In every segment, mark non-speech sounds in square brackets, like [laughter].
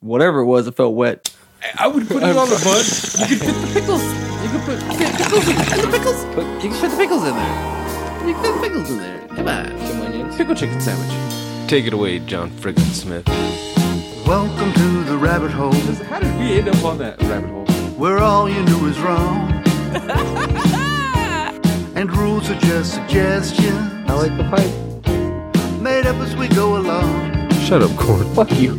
whatever it was, it felt wet. I would put it on the bun. You could fit the pickles. You could put fit pickles in and the pickles. Put, you can fit the pickles in there. You can fit the pickles in there. Come on. Some onions. Pickle chicken sandwich. Take it away, John Friggin Smith. Welcome to the rabbit hole, How did we end up on that rabbit hole? where all you knew is wrong. [laughs] and rules are just suggestions, I like the pipe. made up as we go along. Shut up, Corn. Fuck you.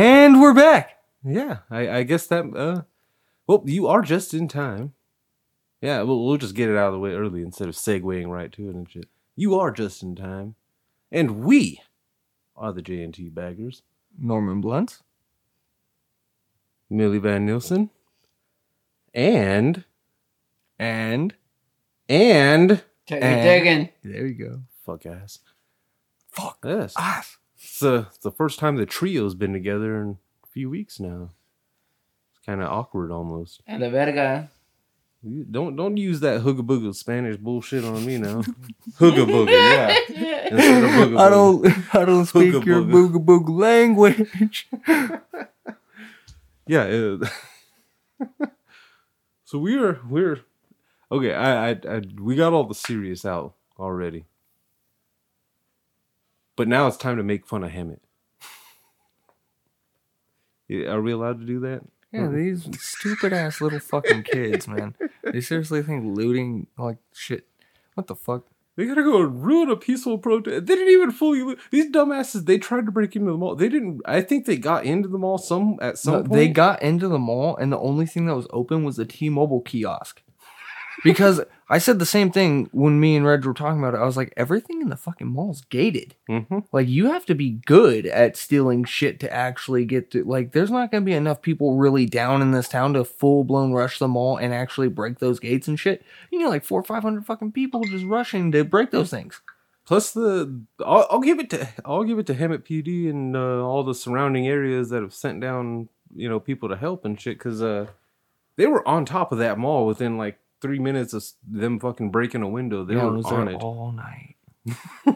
And we're back. Yeah, I, I guess that. Uh, well, you are just in time. Yeah, we'll, we'll just get it out of the way early instead of segueing right to it and shit. You are just in time, and we are the JNT baggers. Norman Blunt. Millie Van Nielsen, and And and Take And- digging. there you go. fuck ass. Fuck Yes, ass. It's the it's the first time the trio's been together in a few weeks now. It's kind of awkward almost. And the verga. You don't don't use that hooga booga Spanish bullshit on me now. [laughs] hooga booga, yeah. [laughs] Instead of booga I don't. I don't speak Hooga your booga. booga booga language. [laughs] Yeah. It, so we're we're okay. I, I I we got all the serious out already, but now it's time to make fun of. [laughs] Yeah, Are we allowed to do that? Yeah, hmm. these stupid ass little fucking kids, man. They seriously think looting like shit. What the fuck? They gotta go and ruin a peaceful protest. They didn't even fully. lo- These dumbasses. They tried to break into the mall. They didn't. I think they got into the mall some at some No, point. they got into the mall, and the only thing that was open was the T-Mobile kiosk. Because I said the same thing when me and Reg were talking about it. I was like, everything in the fucking mall is gated. Mhm. Like, you have to be good at stealing shit to actually get to. Like, there's not going to be enough people really down in this town to full blown rush the mall and actually break those gates and shit. You need like four or five hundred fucking people just rushing to break those things. Plus the, I'll, I'll give it to I'll give it to Hemet PD and uh, all the surrounding areas that have sent down you know people to help and shit because uh, they were on top of that mall within like three minutes of them fucking breaking a window. They Yeah, were on it. all night. [laughs]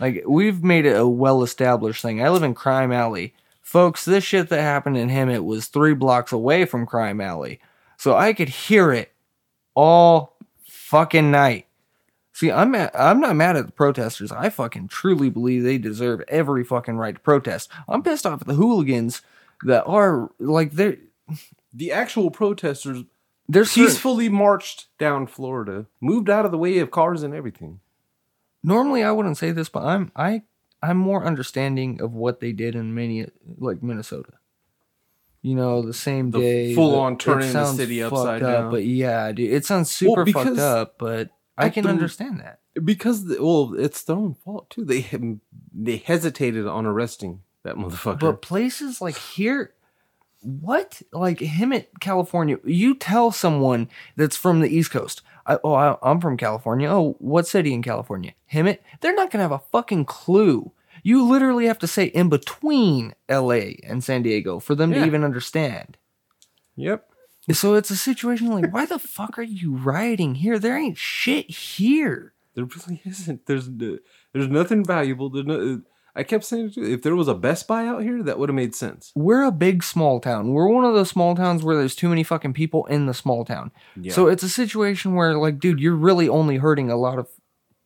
like we've made it a well-established thing. I live in Crime Alley, folks. This shit that happened in Hemet was three blocks away from Crime Alley, so I could hear it all fucking night. See, I'm mad, I'm not mad at the protesters. I fucking truly believe they deserve every fucking right to protest. I'm pissed off at the hooligans that are like they're The actual protesters they're certain- peacefully marched down Florida, moved out of the way of cars and everything. normally I wouldn't say this, but I'm I I'm more understanding of what they did in many like Minnesota. You know, the same The day, full-on it turning the city upside up, down. But yeah, dude, it sounds super because fucked up. But I can the- understand that. Because the, well, it's their own fault too. They they hesitated on arresting that motherfucker. But places like here, what like Hemet California? You tell someone that's from the East Coast. I, oh, I, I'm from California. Oh, what city in California? Hemet. They're not gonna have a fucking clue. You literally have to say in between L.A. and San Diego for them Yeah. to even understand. yep. So it's a situation like, why the fuck are you rioting here? There ain't shit here. There really isn't. There's uh, there's nothing valuable. There's no. I kept saying if there was a Best Buy out here, that would have made sense. We're a big small town. We're one of those small towns where there's too many fucking people in the small town. Yeah. So it's a situation where, like, dude, you're really only hurting a lot of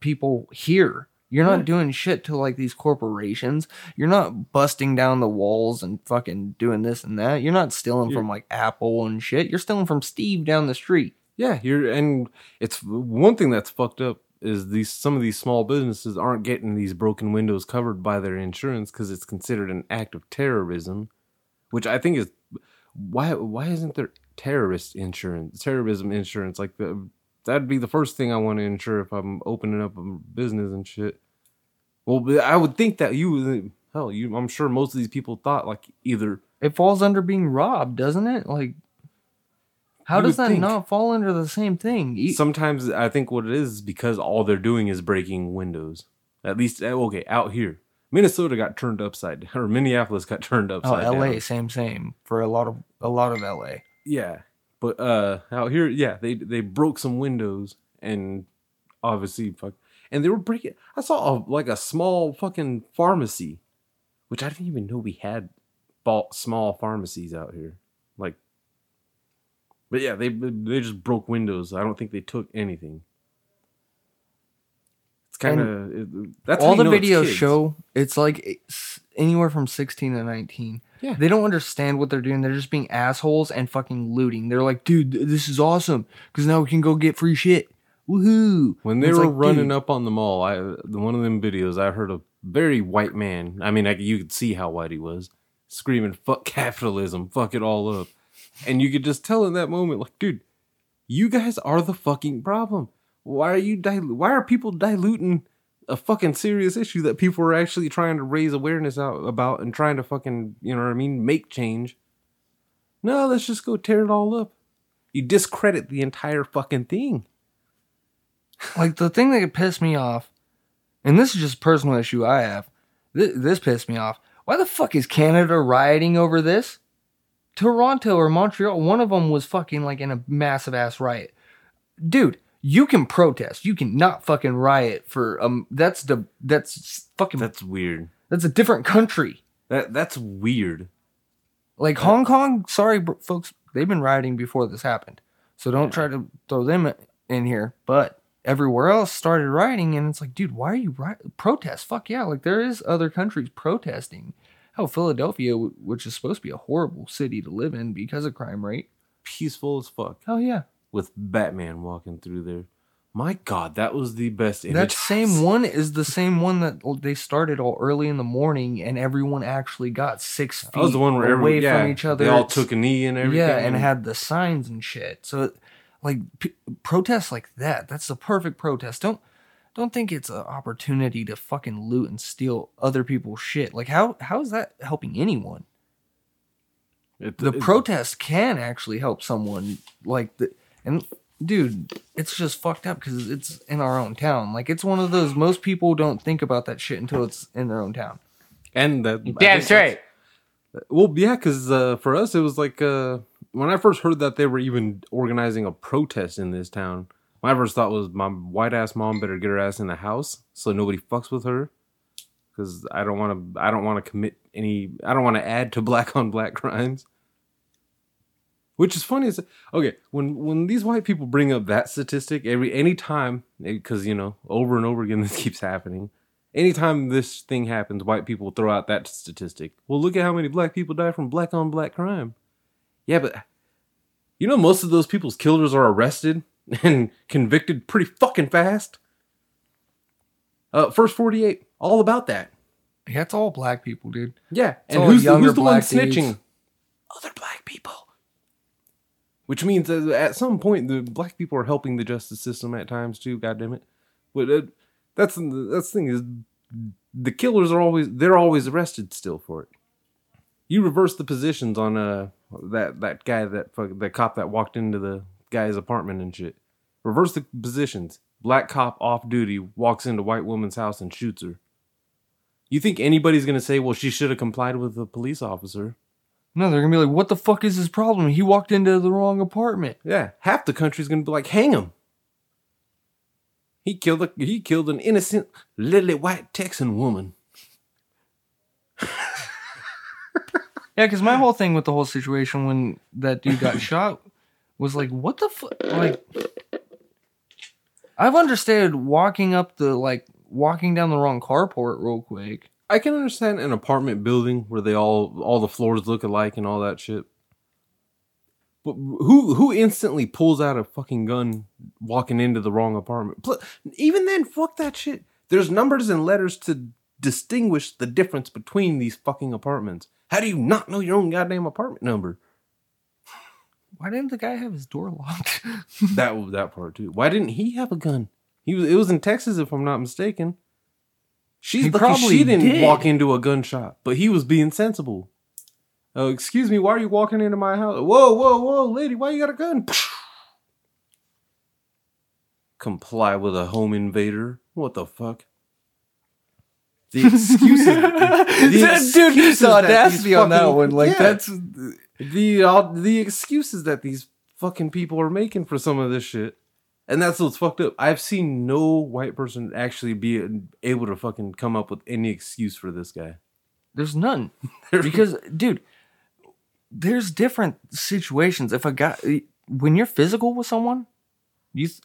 people here. You're not Yeah. doing shit to like these corporations. You're not busting down the walls and fucking doing this and that. You're not stealing from like Apple and shit. You're stealing from Steve down the street. Yeah, you're and it's one thing that's fucked up is these some of these small businesses aren't getting these broken windows covered by their insurance because it's considered an act of terrorism, which I think is why why isn't there terrorist insurance, terrorism insurance like the that'd be the first thing I want to insure if I'm opening up a business and shit. Well, I would think that you hell you I'm sure most of these people thought like either It falls under being robbed, doesn't it? Like, how does that think. not fall under the same thing? Sometimes I think what it is is because all they're doing is breaking windows. At least uh, okay, out here, Minnesota got turned upside down, or Minneapolis got [laughs] turned upside oh, L.A. down. same same for a lot of a lot of L.A. Yeah, but uh, out here, yeah, they they broke some windows and obviously fuck, and they were breaking. I saw a, like a small fucking pharmacy, which I didn't even know we had small pharmacies out here. Like, but yeah, they they just broke windows. I don't think they took anything. It's kind of that's how all you the know videos kids. show it's like it's anywhere from 16 to 19 Yeah. they don't understand what they're doing they're just being assholes and fucking looting they're like dude th- this is awesome because now we can go get free shit woohoo When they were like, running dude, up on the mall, I one of them videos I heard a very white man. I mean, I, you could see how white he was, screaming "fuck capitalism, fuck it all up," and you could just tell in that moment, like, dude, you guys are the fucking problem. Why are you dil- Why are people diluting a fucking serious issue that people are actually trying to raise awareness out about and trying to fucking you know what I mean make change? No, let's just go tear it all up. You discredit the entire fucking thing. like the thing that pissed me off and this is just a personal issue i have this, this pissed me off why the fuck is canada rioting over this toronto or montreal one of them was fucking like in a massive ass riot. Dude you can protest. You can not fucking riot for um that's the that's fucking That's weird. that's a different country. That that's weird. like hong kong sorry folks they've been rioting before this happened. So don't try to throw them in here. But everywhere else started rioting and it's like dude why are you ri- protest? Fuck yeah. Like there is other countries protesting hell philadelphia which is supposed to be a horrible city to live in because of crime rate Peaceful as fuck. hell yeah With Batman walking through there. My God, that was the best image. that same [laughs] one is the same one that they started all early in the morning and everyone actually got six feet That was the one where away everyone, yeah, from each other They all It's- took a knee and everything. Yeah, and had the signs and shit. So, like, p- protests like that, that's the perfect protest. Don't don't think it's an opportunity to fucking loot and steal other people's shit. Like, how how is that helping anyone? It- The it- protest can actually help someone. Like, the and dude, it's just fucked up because it's in our own town. Like, it's one of those most people don't think about that shit until it's in their own town. and that I Damn straight. Well, yeah, because uh, for us it was like uh, when I first heard that they were even organizing a protest in this town. My first thought was my white ass mom better get her ass in the house so nobody fucks with her. Because I don't want to. I don't want to commit any. I don't want to add to black on black crimes. Which is funny is okay when when these white people bring up that statistic every any time because eh, you know over and over again [laughs] this keeps happening. Anytime this thing happens, white people throw out that statistic. Well, look at how many black people die from black on black crime. Yeah, but you know most of those people's killers are arrested [laughs] and convicted pretty fucking fast. Uh, first forty eight, all about that. Yeah, it's all black people, dude. Yeah, and who's the, who's the one black dudes. snitching? Other black people. Which means that at some point the black people are helping the justice system at times too. God damn it! But uh, that's that's the thing is the killers are always they're always arrested still for it. You reverse the positions on uh that that guy that fuck, that cop that walked into the guy's apartment and shit. Reverse the positions. Black cop off duty walks into white woman's house and shoots her. You think anybody's gonna say, "Well, she should have complied with the police officer"? No, they're gonna be like, "What the fuck is his problem? He walked into the wrong apartment." Yeah, half the country's gonna be like, "Hang him." He killed a, he killed an innocent lily white Texan woman. [laughs] Yeah, because my whole thing with the whole situation when that dude got [laughs] shot was like, what the fuck? Like, I've understood walking up the like walking down the wrong carport real quick. I can understand an apartment building where they all all the floors look alike and all that shit. But who who instantly pulls out a fucking gun walking into the wrong apartment? Even then, fuck that shit. There's numbers and letters to distinguish the difference between these fucking apartments. How do you not know your own goddamn apartment number? Why didn't the guy have his door locked? [laughs] That that part too. Why didn't he have a gun? He was. It was in Texas, if I'm not mistaken. She's He probably she didn't did. walk into a gunshot, but he was being sensible. Oh, excuse me, why are you walking into my house? Whoa, whoa, whoa, lady, why you got a gun? [laughs] Comply with a home invader. What the fuck? The excuses, the [laughs] Dude, excuses the audacity on that one, like Yeah that's the uh, the excuses that these fucking people are making for some of this shit. And that's what's fucked up. I've seen no white person actually be able to fucking come up with any excuse for this guy. there's none [laughs] because dude, there's different situations. If a guy, when you're physical with someone, you, th-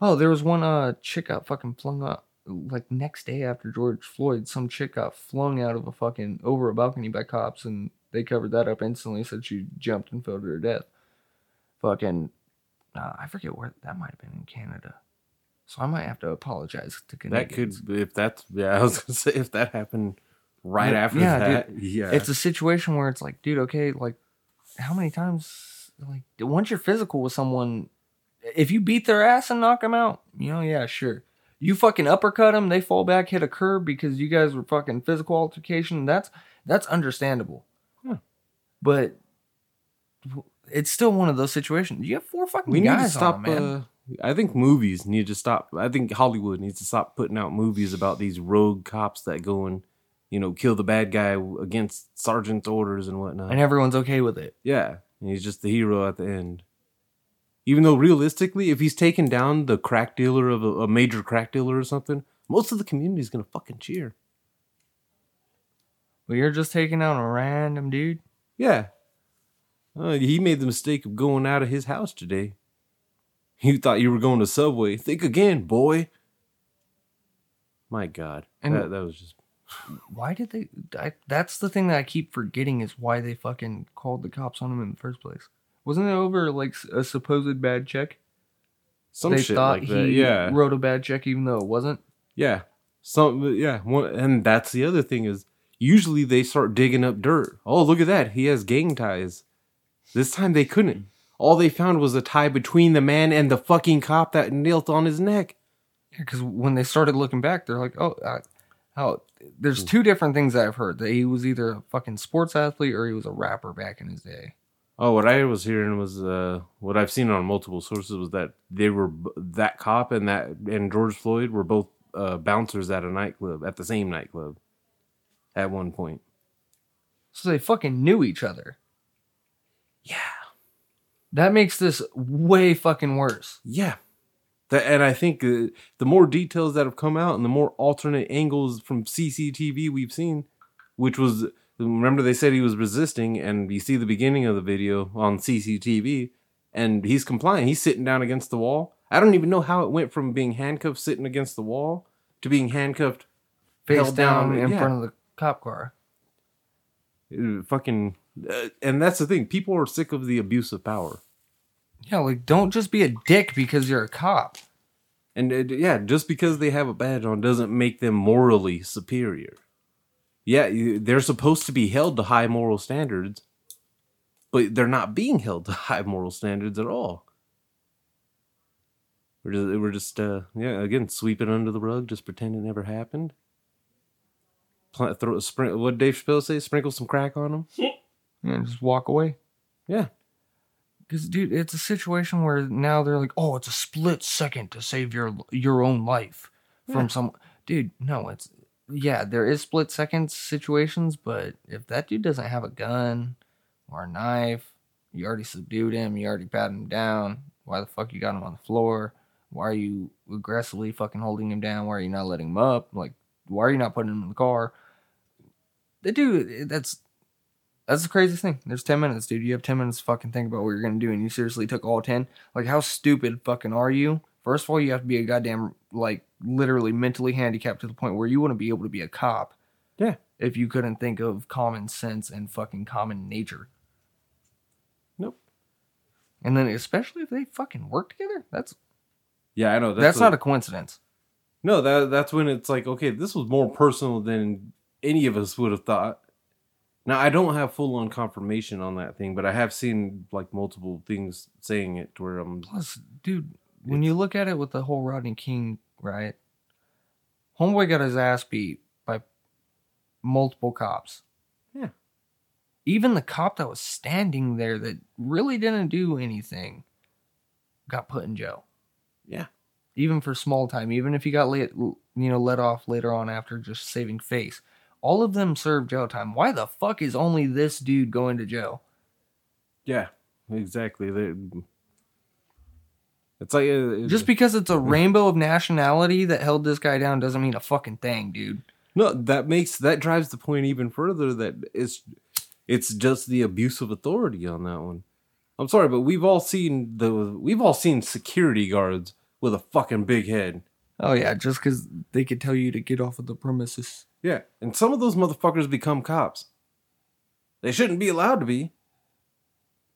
oh, there was one uh chick got fucking flung up like next day after George Floyd. Some chick got flung out of a fucking over a balcony by cops, and they covered that up instantly. Said she jumped and fell to her death. Fucking, uh, I forget where that might have been in Canada. So I might have to apologize to Canada. That could, if that's, yeah, [laughs] I was gonna say if that happened right Yeah, after yeah, that, yeah, it's a situation where it's like, dude, okay, like, how many times, like, once you're physical with someone, if you beat their ass and knock them out, you know, yeah, sure. You fucking uppercut them, they fall back, hit a curb because you guys were fucking physical altercation. That's that's understandable. But it's still one of those situations. You have four fucking we need guys to stop. on man. uh, I think movies need to stop. I think Hollywood needs to stop putting out movies about these rogue cops that go and, you know, kill the bad guy against sergeant's orders and whatnot. and everyone's okay with it. Yeah, and he's just the hero at the end. Even though realistically, if he's taken down the crack dealer of a, a major crack dealer or something, most of the community is gonna fucking cheer. But you're just taking out a random dude. Yeah, uh, he made the mistake of going out of his house today. You thought you were going to Subway. Think again, boy. My God, And- that, that was just why did they I, that's the thing that i keep forgetting is why they fucking called the cops on him in the first place wasn't it over like a supposed bad check some they shit thought like he. Yeah, wrote a bad check even though it wasn't Yeah. Some yeah, one and that's the other thing is usually they start digging up dirt. Oh, look at that. He has gang ties. This time they couldn't. All they found was a tie between the man and the fucking cop that knelt on his neck. because when they started looking back they're like oh uh, how there's Hmm. two different things that i've heard that he was either a fucking sports athlete or he was a rapper back in his day Oh, what I was hearing was uh what I've seen on multiple sources was that they were that cop and that and George Floyd were both uh, bouncers at a nightclub at the same nightclub at one point. so they fucking knew each other Yeah. that makes this way fucking worse Yeah. That, and I think uh, the more details that have come out and the more alternate angles from CCTV we've seen, which was, remember they said he was resisting, and you see the beginning of the video on CCTV, and he's complying. He's sitting down against the wall. I don't even know how it went from being handcuffed sitting against the wall to being handcuffed face held down, in yeah. front of the cop car Uh, fucking. Uh, and that's the thing. People are sick of the abuse of power. yeah like don't just be a dick because you're a cop And uh, yeah, just because they have a badge on doesn't make them morally superior. Yeah, they're supposed to be held to high moral standards, but they're not being held to high moral standards at all. We're just, we're just uh, yeah, again, sweep it under the rug, just pretend it never happened. Pla throw, spring, what did Dave Chappelle say? Sprinkle some crack on them. and just walk away Yeah, Because, dude, it's a situation where now they're like, "Oh, it's a split second to save your your own life from Yeah. some." Dude, no, it's yeah, there is split second situations, but if that dude doesn't have a gun or a knife, you already subdued him, you already patted him down. Why the fuck you got him on the floor? Why are you aggressively fucking holding him down? Why are you not letting him up? Like, why are you not putting him in the car? The do. that's that's the craziest thing. There's 10 minutes, dude. You have 10 minutes to fucking think about what you're going to do, and you seriously took all 10? Like, how stupid fucking are you? First of all, you have to be a goddamn, like, literally mentally handicapped to the point where you wouldn't be able to be a cop Yeah. if you couldn't think of common sense and fucking common nature. Nope. And then especially if they fucking work together, that's Yeah, I know. that's, a- not a coincidence. No, that that's when it's like, okay, this was more personal than any of us would have thought. Now I don't have full on confirmation on that thing, but I have seen like multiple things saying it to where I'm Plus, dude, when you look at it with the whole Rodney King, right? Homeboy got his ass beat by multiple cops. Yeah. Even the cop that was standing there that really didn't do anything got put in jail. Yeah. Even for small time, even if he got let, you know, let off later on after just saving face. All of them serve jail time. Why the fuck is only this dude going to jail? Yeah, exactly. They- It's like uh, Just because it's a [laughs] rainbow of nationality that held this guy down doesn't mean a fucking thing, dude. no, that makes that drives the point even further that it's it's just the abuse of authority on that one. I'm sorry, but we've all seen the we've all seen security guards with a fucking big head. Oh yeah, just because they could tell you to get off of the premises. Yeah, and some of those motherfuckers become cops. They shouldn't be allowed to be,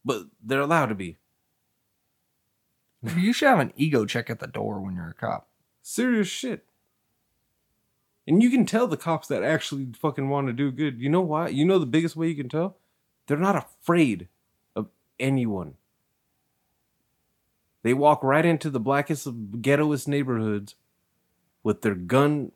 but they're allowed to be. You should have an ego check at the door when you're a cop. Serious shit. And you can tell the cops that actually fucking want to do good. You know why? You know the biggest way you can tell? They're not afraid of anyone. They walk right into the blackest of ghettoest neighborhoods with their gun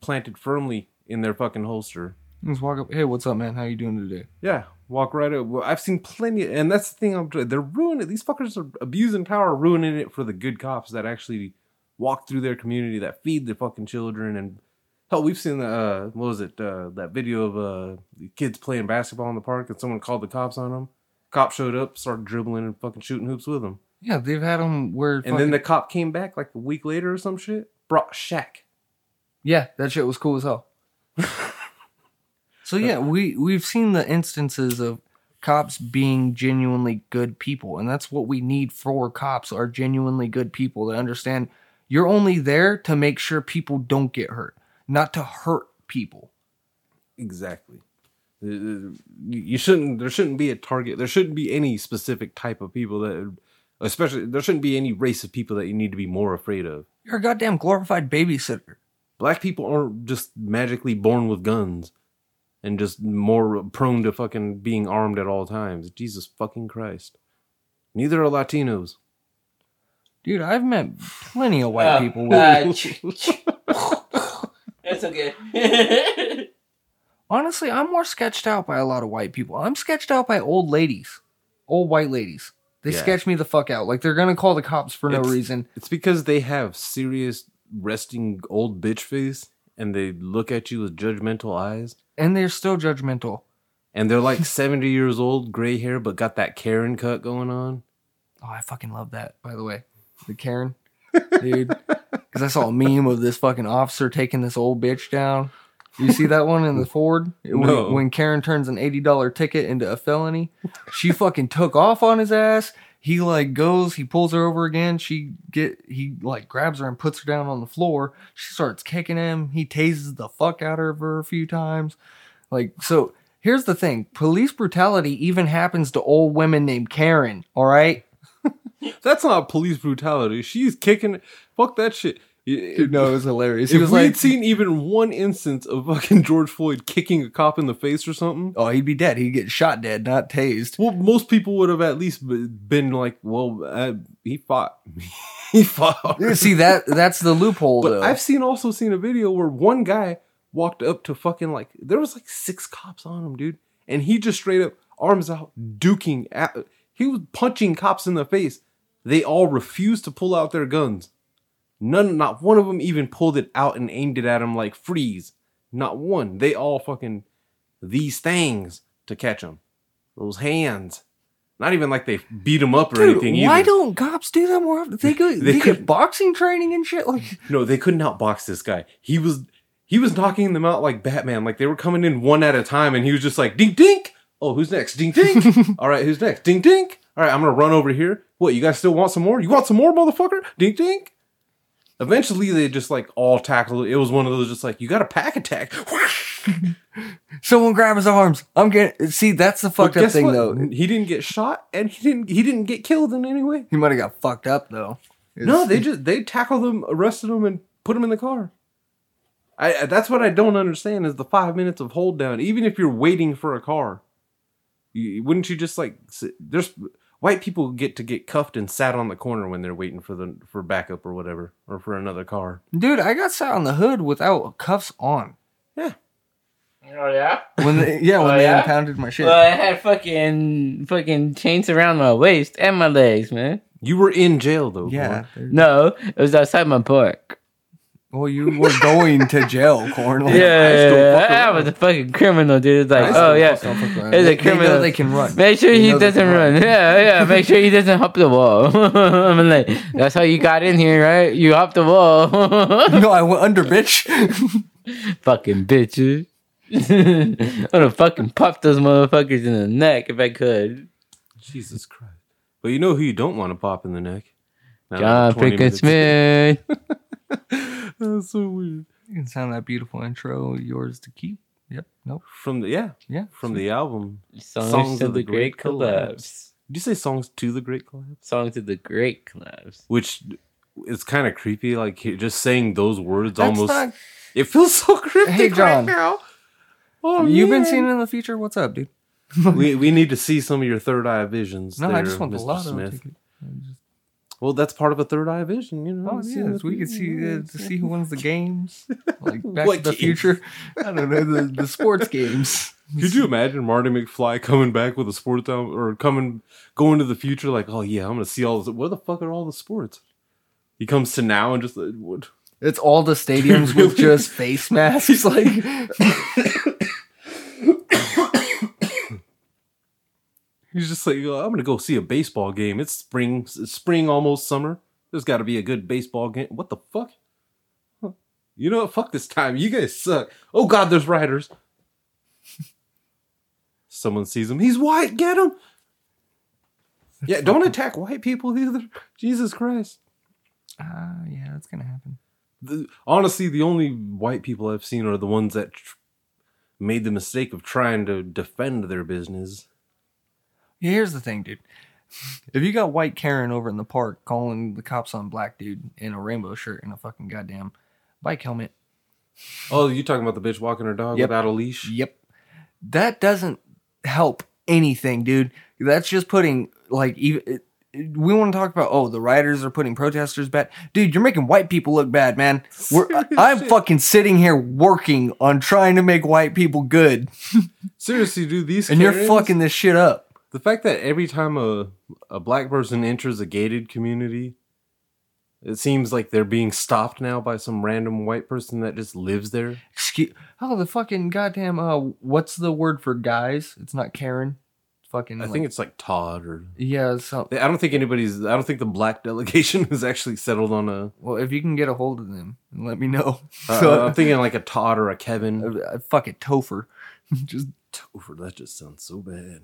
planted firmly in their fucking holster. Just walk up. Hey, what's up, man? How you doing today? Yeah, walk right up. Well, I've seen plenty, and that's the thing. I'm they're ruining it. These fuckers are abusing power, ruining it for the good cops that actually walk through their community, that feed their fucking children, and hell, we've seen the uh, what was it? Uh, that video of uh, the kids playing basketball in the park, and someone called the cops on them. Cop showed up, started dribbling and fucking shooting hoops with them, Yeah, they've had them where. and then the cop came back like a week later or some shit, brought Shaq. Yeah, that shit was cool as hell. so yeah, we we've seen the instances of cops being genuinely good people, and that's what we need for cops are genuinely good people that understand you're only there to make sure people don't get hurt, not to hurt people. Exactly. Uh, You you shouldn't. There shouldn't be a target. There shouldn't be any specific type of people that, especially, there shouldn't be any race of people that you need to be more afraid of. You're a goddamn glorified babysitter. Black people aren't just magically born with guns and just more prone to fucking being armed at all times. Jesus fucking Christ. Neither are Latinos. Dude, I've met plenty of white Uh, people [laughs] with uh, ch- ch- [laughs] That's okay. [laughs] Honestly, I'm more sketched out by a lot of white people. I'm sketched out by old ladies, old white ladies. They Yeah. sketch me the fuck out. Like they're gonna call the cops for no reason. It's because they have serious resting old bitch face and they look at you with judgmental eyes. And they're still judgmental. and they're like 70 years old, gray hair, but got that Karen cut going on. Oh, I fucking love that, by the way. The Karen. Dude. [laughs] Because I saw a meme of this fucking officer taking this old bitch down. You see that one in the Ford? When, No. when Karen turns an $80 ticket into a felony, she fucking took off on his ass. He like goes, he pulls her over again. She get he like grabs her and puts her down on the floor. She starts kicking him. He tases the fuck out of her a few times. Like so here's the thing. Police brutality even happens to old women named Karen, all right? [laughs] That's not police brutality. She's kicking. Fuck that shit. Dude, no, it was hilarious. He If was we like, had seen even one instance of fucking [laughs] George Floyd kicking a cop in the face or something, "Oh, he'd be dead. He'd get shot dead, not tased." well, most people would have at least been like, "Well, uh, he fought. [laughs] he fought." See that that's the loophole But though. I've seen also seen a video where one guy walked up to fucking like there was like six cops on him, dude, and he just straight up arms out, duking at. He was punching cops in the face. They all refused to pull out their guns. None, not one of them even pulled it out and aimed it at him like freeze. Not one. They all fucking these things to catch him. Those hands. Not even like they beat him up or Dude, anything why don't cops do that more often? They go, [laughs] They they, could- get boxing training and shit. Like, No, they couldn't outbox this guy. He was he was knocking them out like Batman. Like they were coming in one at a time, and he was just like dink dink. Oh, who's next? Dink dink. [laughs] All right, who's next? Dink dink. All right, I'm gonna run over here. What? You guys still want some more? You want some more, motherfucker? Dink dink. Eventually, they just like all tackled. It was one of those just like you got a pack attack. [laughs] Someone grab his arms. I'm getting. See, that's the fucked up thing what? though. He didn't get shot, and he didn't. He didn't get killed in any way. He might have got fucked up though. No, they just they tackled him, arrested him, and put him in the car. I I- that's what I don't understand is the five minutes of hold down. Even if you're waiting for a car, you, wouldn't you just like sit, there's white people get to get cuffed and sat on the corner when they're waiting for the for backup or whatever or for another car. dude. I got sat on the hood without cuffs on. Yeah, Oh yeah. When they, yeah, when [laughs] Oh, they yeah? impounded my shit. Well, I had fucking fucking chains around my waist and my legs, man. you were in jail though. yeah. Corn. No, it was outside my park. Well, you were going to jail, [laughs] corn. Like, yeah, I still yeah, I was a fucking criminal, dude. It's like, oh yeah, fuck around. It's a They- they know criminal. they can run. Make sure They he doesn't run. run. [laughs] Yeah, yeah. Make sure he doesn't hop the wall. [laughs] I'm like, that's how you got in here, right? You hopped the wall. no, I went under, bitch. fucking bitches. I would have fucking popped those motherfuckers in the neck if I could. Jesus Christ. But you know who you don't want to pop in the neck? Now that John we're 20 Pickett Smith. That's so weird. you can sound that beautiful intro, yours to keep. Yep. Nope. From the yeah, Yeah. from the album. Songs, to the, great collapse. Did you say songs to the great collapse? Songs to the great collapse. Which is kind of creepy. Like just saying those words That's almost. not. It feels so cryptic Hey, John. right now. Oh, You've been man. seeing in the future. What's up, dude? we we need to see some of your third eye visions. No, there, I just want the Mr. lotto Smith. ticket. Well, that's part of a third eye vision, you know. Oh yeah, we could see uh, to see who wins the [laughs] games, like [laughs] Back to the games? Future. I don't know the, the sports games. [laughs] Could you imagine Marty McFly coming back with a sports album or coming going to the future like, oh yeah, I'm gonna see all this. Where the fuck are all the sports? He comes to now and just like, what? It's all the stadiums with just face masks. Like He's just like, oh, I'm gonna go see a baseball game. It's spring, it's spring almost summer. There's got to be a good baseball game. What the fuck? Huh. You know what? Fuck this time. You guys suck. Oh God, there's riders. [laughs] Someone sees him. He's white. Get him. Yeah, don't attack white people either. [laughs] Jesus Christ. ah, yeah, that's gonna happen. The, honestly, the only white people I've seen are the ones that tr- made the mistake of trying to defend their business. Here's the thing, dude. If you got white Karen over in the park calling the cops on black dude in a rainbow shirt and a fucking goddamn bike helmet, Oh, you talking about the bitch walking her dog Yep. without a leash? Yep. That doesn't help anything, dude. That's just putting like even it- we want to talk about oh the rioters are putting protesters bad. Dude, you're making white people look bad, man. We're, Serious I'm shit. fucking sitting here working on trying to make white people good, [laughs] Seriously, dude, these and you're Karens- fucking this shit up. The fact that every time a a black person enters a gated community, it seems like they're being stopped now by some random white person that just lives there. Excuse oh the fucking goddamn uh what's the word for guys? It's not Karen. Fucking I like- think it's like Todd or yeah. So I don't think anybody's. I don't think the black [laughs] delegation has actually settled on a. well, if you can get a hold of them, let me know. Uh, [laughs] So- I'm thinking like a Todd or a Kevin. uh, fuck it, Topher. [laughs] Just Topher, that just sounds so bad.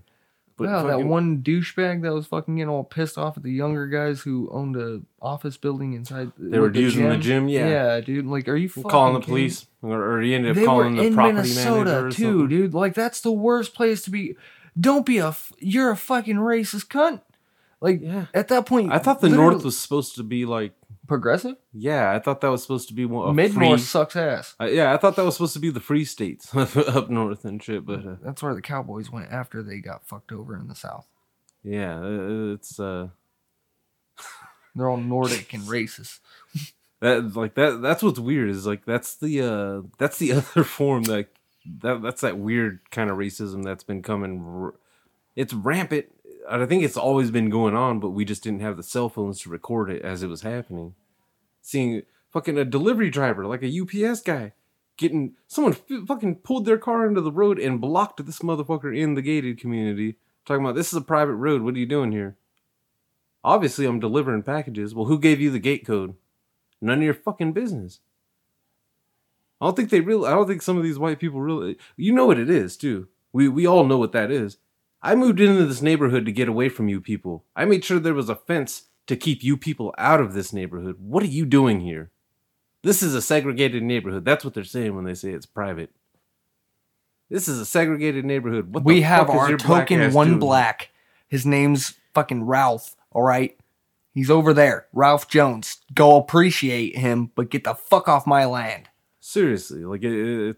But Wow, that one douchebag that was fucking getting all pissed off at the younger guys who owned a office building inside. They were using the gym, yeah. yeah, dude. Like, are you fucking calling the kidding? police, or, or he ended up They calling the property Minnesota manager too, dude. Like, that's the worst place to be. Don't be a. f- You're a fucking racist cunt. Like, Yeah. at that point, I thought the North was supposed to be like, progressive. yeah, I thought that was supposed to be one Mid. North sucks ass. Uh, yeah, I thought that was supposed to be the free states [laughs] up north and shit, but uh, That's where the Cowboys went after they got fucked over in the South. yeah, uh, it's uh, [laughs] They're all Nordic and racist. [laughs] that like that. That's what's weird is like that's the uh, that's the other form that that that's that weird kind of racism that's been coming. r- It's rampant. I think it's always been going on, but we just didn't have the cell phones to record it as it was happening. Seeing fucking a delivery driver, like a UPS guy, getting someone fucking pulled their car into the road and blocked this motherfucker in the gated community. Talking about this is a private road. What are you doing here? Obviously, I'm delivering packages. Well, who gave you the gate code? None of your fucking business. I don't think they really. I don't think some of these white people really. You know what it is too. We we all know what that is. I moved into this neighborhood to get away from you people. I made sure there was a fence to keep you people out of this neighborhood. What are you doing here? This is a segregated neighborhood. That's what they're saying when they say it's private. This is a segregated neighborhood. What we the have fuck is our your black token ass one doing? black. His name's fucking Ralph. All right, he's over there. Ralph Jones. Go appreciate him, but get the fuck off my land. Seriously, like it, it-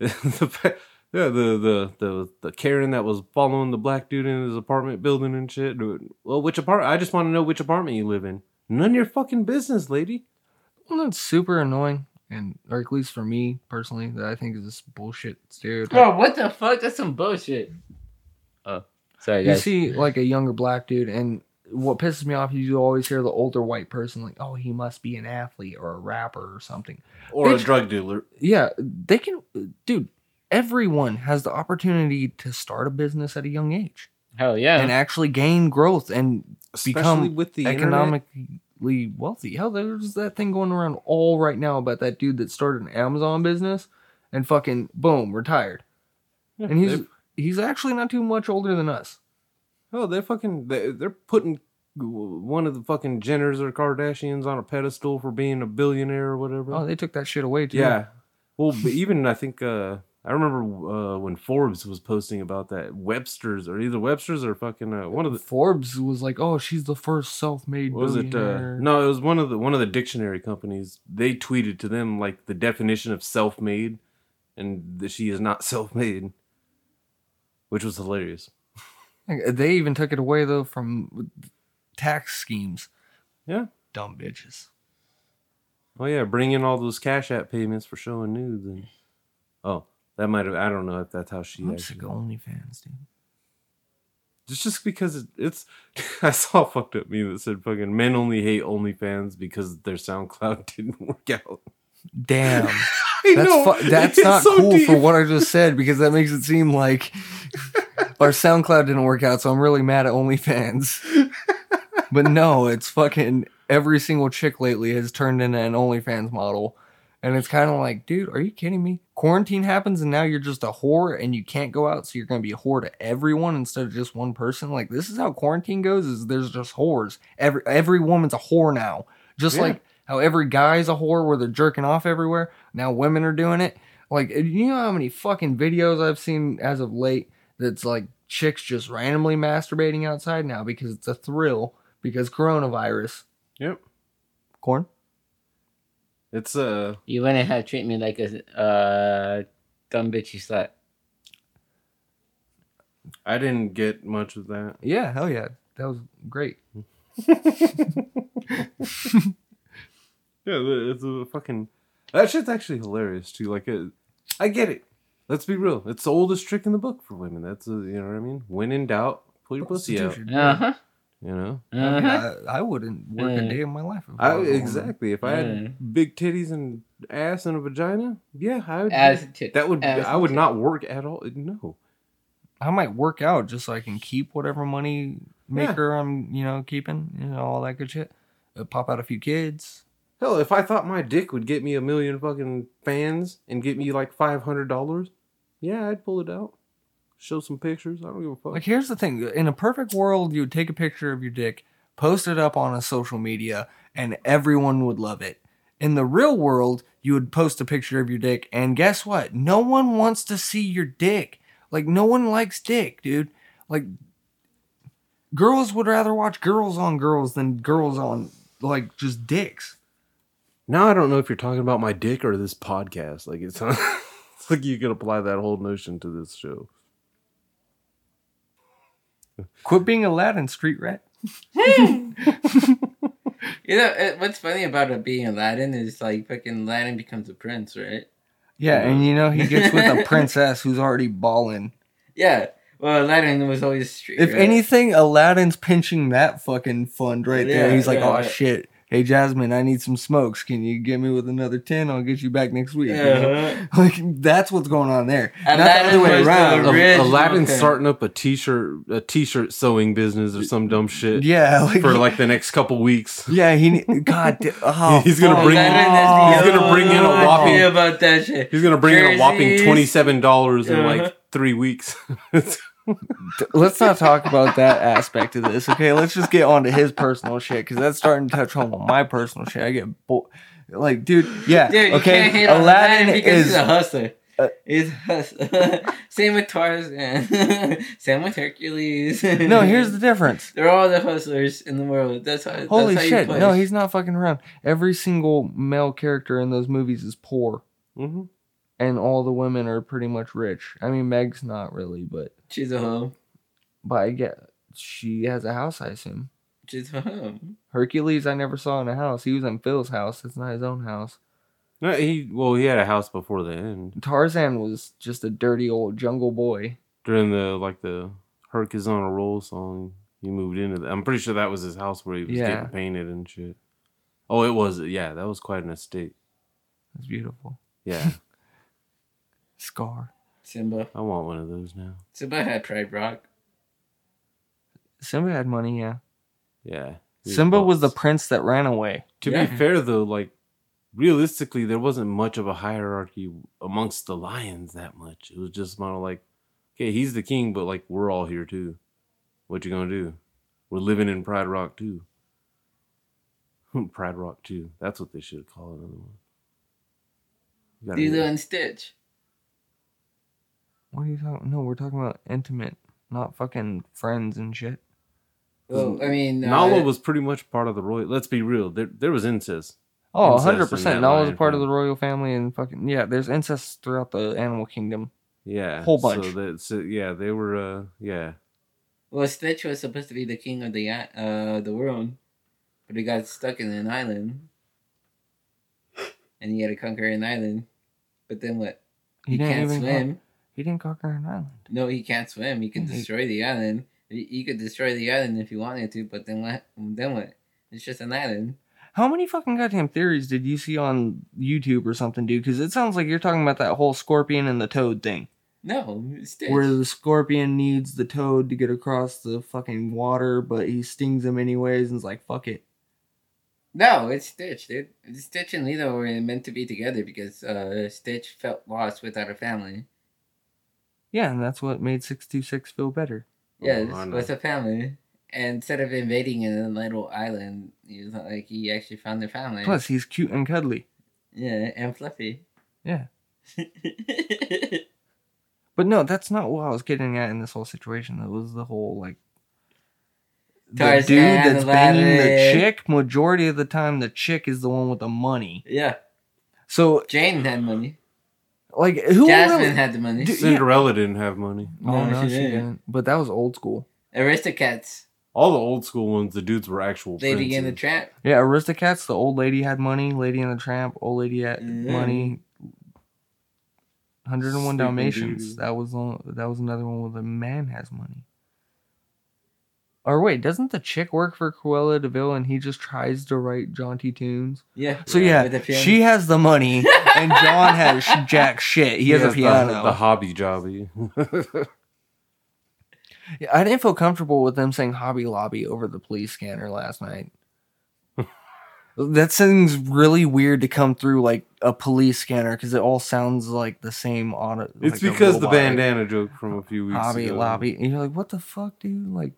it's [laughs] the yeah the the the the Karen that was following the black dude in his apartment building and shit. Well, which apartment? I just want to know which apartment you live in. None of your fucking business, lady. Well, that's super annoying, and or at least for me personally, that I think is this bullshit stereotype. Bro, what the fuck? That's some bullshit. Oh, sorry, you see like a younger black dude, and what pisses me off is you always hear the older white person like, "Oh, he must be an athlete or a rapper or something." Or a drug dealer. Yeah, they can, dude. Everyone has the opportunity to start a business at a young age Hell yeah. and actually gain growth and Especially become with the internet. economically wealthy. Hell, there's that thing going around all right now about that dude that started an Amazon business and fucking boom, retired. Yeah, And he's he's actually not too much older than us. oh, they're fucking they, they're putting one of the fucking Jenners or Kardashians on a pedestal for being a billionaire or whatever. Oh, they took that shit away too. Yeah. Well, even I think uh I remember uh when Forbes was posting about that Webster's or either Webster's or fucking uh, one of the Forbes was like, "Oh, she's the first self-made was it uh no, it was one of the one of the dictionary companies. They tweeted to them like the definition of self-made and that she is not [laughs] self-made. Which was hilarious. They even took it away though from tax schemes. Yeah. Dumb bitches. Oh yeah, bring in all those cash app payments for showing nudes and oh, that might have I don't know if that's how she I'm sick of OnlyFans, dude. Just just because it, it's, [laughs] I saw a fucked up meme that said fucking men only hate OnlyFans because their SoundCloud [laughs] didn't work out. Damn. [laughs] That's know, fu- that's it's not so cool for what I just said because that makes it seem like our SoundCloud didn't work out, so I'm really mad at OnlyFans. but no, it's fucking every single chick lately has turned into an OnlyFans model. And it's kind of like, dude, are you kidding me? Quarantine happens and now you're just a whore and you can't go out, so you're gonna be a whore to everyone instead of just one person. Like this is how quarantine goes, is there's just whores. Every every woman's a whore now. Just Yeah. like how every guy's a whore where they're jerking off everywhere. Now women are doing it. Like you know how many fucking videos I've seen as of late that's like chicks just randomly masturbating outside now because it's a thrill because coronavirus. Yep, Corn? It's uh, you went ahead and treat me like a uh, dumb bitch you slut. I didn't get much of that. Yeah, hell yeah. That was great. [laughs] [laughs] Yeah, the- it's a fucking that shit's actually hilarious too. Like, it, I get it. Let's be real. It's the oldest trick in the book for women. That's a, you know what I mean. When in doubt, pull your pussy out. Prostitution, Uh huh. You know. I, Uh-huh. I, I wouldn't work a day in my life. If I, was a woman. exactly. If I Yeah. had big titties and ass and a vagina, yeah, I would. As tit- that would. as I would tit- not work at all. No. I might work out just so I can keep whatever money maker I'm, you know, keeping, you know, all that good shit. Uh, pop out a few kids. Hell, if I thought my dick would get me a million fucking fans and get me like five hundred dollars, yeah, I'd pull it out, show some pictures. I don't give a fuck. Like, here's the thing: in a perfect world, you would take a picture of your dick, post it up on a social media, and everyone would love it. In the real world, you would post a picture of your dick, and guess what? No one wants to see your dick. Like, no one likes dick, dude. Like, girls would rather watch girls on girls than girls on like just dicks. Now I don't know if you're talking about my dick or this podcast. Like it's, [laughs] it's like you could apply that whole notion to this show. Quit being Aladdin, street rat. [laughs] You know uh, what's funny about it being Aladdin is like fucking Aladdin becomes a prince, right? Yeah, and you know he gets with a [laughs] princess who's already balling. Yeah. Well, Aladdin was always street. If right? anything, Aladdin's pinching that fucking fund right there. Yeah, He's like, yeah, "Oh shit, hey Jasmine, I need some smokes. Can you get me with another ten? I'll get you back next week." You know? Uh-huh. Like that's what's going on there. Not the other way around. ri- Original Aladdin's thing. starting up a t-shirt, a t-shirt sewing business or some dumb shit yeah, like, for like the next couple weeks. yeah, he God, [laughs] oh, He's gonna bring- Aladdin is the he's gonna bring in a whopping- about that shit. He's gonna bring in a whopping twenty-seven dollars in Uh-huh. like three weeks. [laughs] Let's not talk about that aspect of this, okay? Let's just get on to his personal shit because that's starting to touch home on my personal shit. I get bo- Like, dude, yeah. Dude, you okay, can't Aladdin Aladdin is he's a hustler. uh, he's hustler. [laughs] Same with Tarzan. [laughs] Same with Hercules. no. Here's the difference. [laughs] They're all the hustlers in the world. That's how. Holy that's how shit! You No, he's not fucking around. Every single male character in those movies is poor, hmm and all the women are pretty much rich. I mean, Meg's not really, but She's a home. but I get she has a house. I assume She's a hoe. Hercules. I never saw in a house. He was in Phil's house. It's not his own house. No, he well, he had a house before the end Tarzan was just a dirty old jungle boy. during the like the Herc is on a roll song. He moved into. The, I'm pretty sure that was his house where he was Yeah. getting painted and shit. Oh, it was. Yeah, that was quite an estate. It's beautiful. Yeah, [laughs] Scar. Simba. I want one of those now. Simba had Pride Rock. Simba had money. Yeah. Yeah, Simba was the prince that ran away. To Yeah. be fair though, like realistically, there wasn't much of a hierarchy amongst the lions that much. It was just more like, okay, he's the king, but like we're all here too. What you gonna do? We're living in Pride Rock too. [laughs] Pride Rock too. That's what they should call another one. You gotta Lilo get- and Stitch. What are you talking? No, we're talking about intimate, not fucking friends and shit. Well, I mean, uh, Nala was pretty much part of the royal. Let's be real. There, there was incest. Oh, Incest 100 percent. that Nala's a part of the royal family, and fucking yeah. There's incest throughout the animal kingdom. Yeah, Whole bunch. So that, so, yeah, they were. uh Yeah, Well, Stitch was supposed to be the king of the uh the world, but he got stuck in an island, and he had to conquer an island. But then what? He, He, didn't can't swim. Con- he didn't conquer an island. No, he can't swim. He can destroy the island. He, could destroy the island if he wanted to, but then what? Then what? It's just an island. How many fucking goddamn theories did you see on YouTube or something, dude? Because it sounds like you're talking about that whole scorpion and the toad thing, No, Stitch. where the scorpion needs the toad to get across the fucking water, but he stings him anyways, and is like, "Fuck it." No, it's Stitch, dude. Stitch and Lilo were meant to be together because uh, Stitch felt lost without a family. Yeah, and that's what made six two six feel better. Yeah, Oh, with a family. And instead of invading a little island, he was like he actually found their family. Plus, he's cute and cuddly. yeah, and fluffy. Yeah. [laughs] But no, that's not what I was getting at in this whole situation. It was the whole like the Tarzan, dude that's banging the chick. Majority of the time, the chick is the one with the money. yeah, So, Jane had money. Like, who Jasmine really? had the money. Dude, Cinderella didn't have money. Oh No, no, she she didn't. didn't. But that was old school. Aristocats. All the old school ones, the dudes were actual. Lady and the princes. Tramp. Yeah, Aristocats. The old lady had money. Lady and the Tramp. Old lady had Mhm. money. Hundred and one Dalmatians. Beauty. That was the- that was another one where the man has money. Or wait, doesn't the chick work for Cruella de Vil and he just tries to write jaunty tunes? Yeah. So With yeah, she has the money [laughs] and John has jack shit. He, has, a piano. The, hobby jobby. [laughs] Yeah, I didn't feel comfortable with them saying Hobby Lobby over the police scanner last night. [laughs] that seems really weird to come through like a police scanner because it all sounds like the same auto. it's like because the bandana joke from a few weeks Hobby ago. Lobby. And you're like, what the fuck, dude? Like,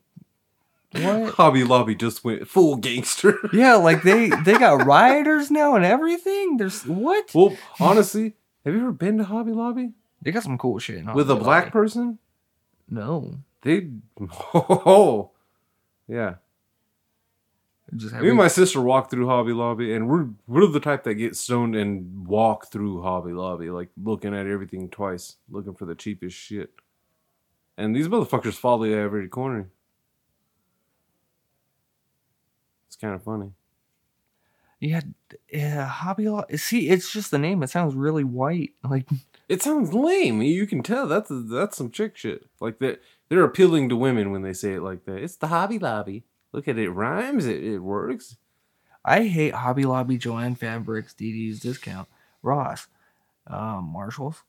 what? Hobby Lobby just went full gangster. [laughs] yeah, like they they got rioters now and everything. There's what? well, honestly, have you ever been to Hobby Lobby They got some cool shit in with a black Lobby. person? No, They, [laughs] oh, yeah. just Me and my sister walked through Hobby Lobby, and we're we're the type that get stoned and walk through Hobby Lobby, like looking at everything twice, looking for the cheapest shit. And these motherfuckers follow you every corner. It's kind of funny. yeah, yeah, Hobby Lobby. See, it's just the name. It sounds really white. Like. [laughs] It sounds lame. You can tell that's that's some chick shit. Like that, they're appealing to women when they say it like that. It's the Hobby Lobby. Look at it, rhymes. It it works. I hate Hobby Lobby, Jo-Ann Fabrics, DD's Discount, Ross, um, Marshalls.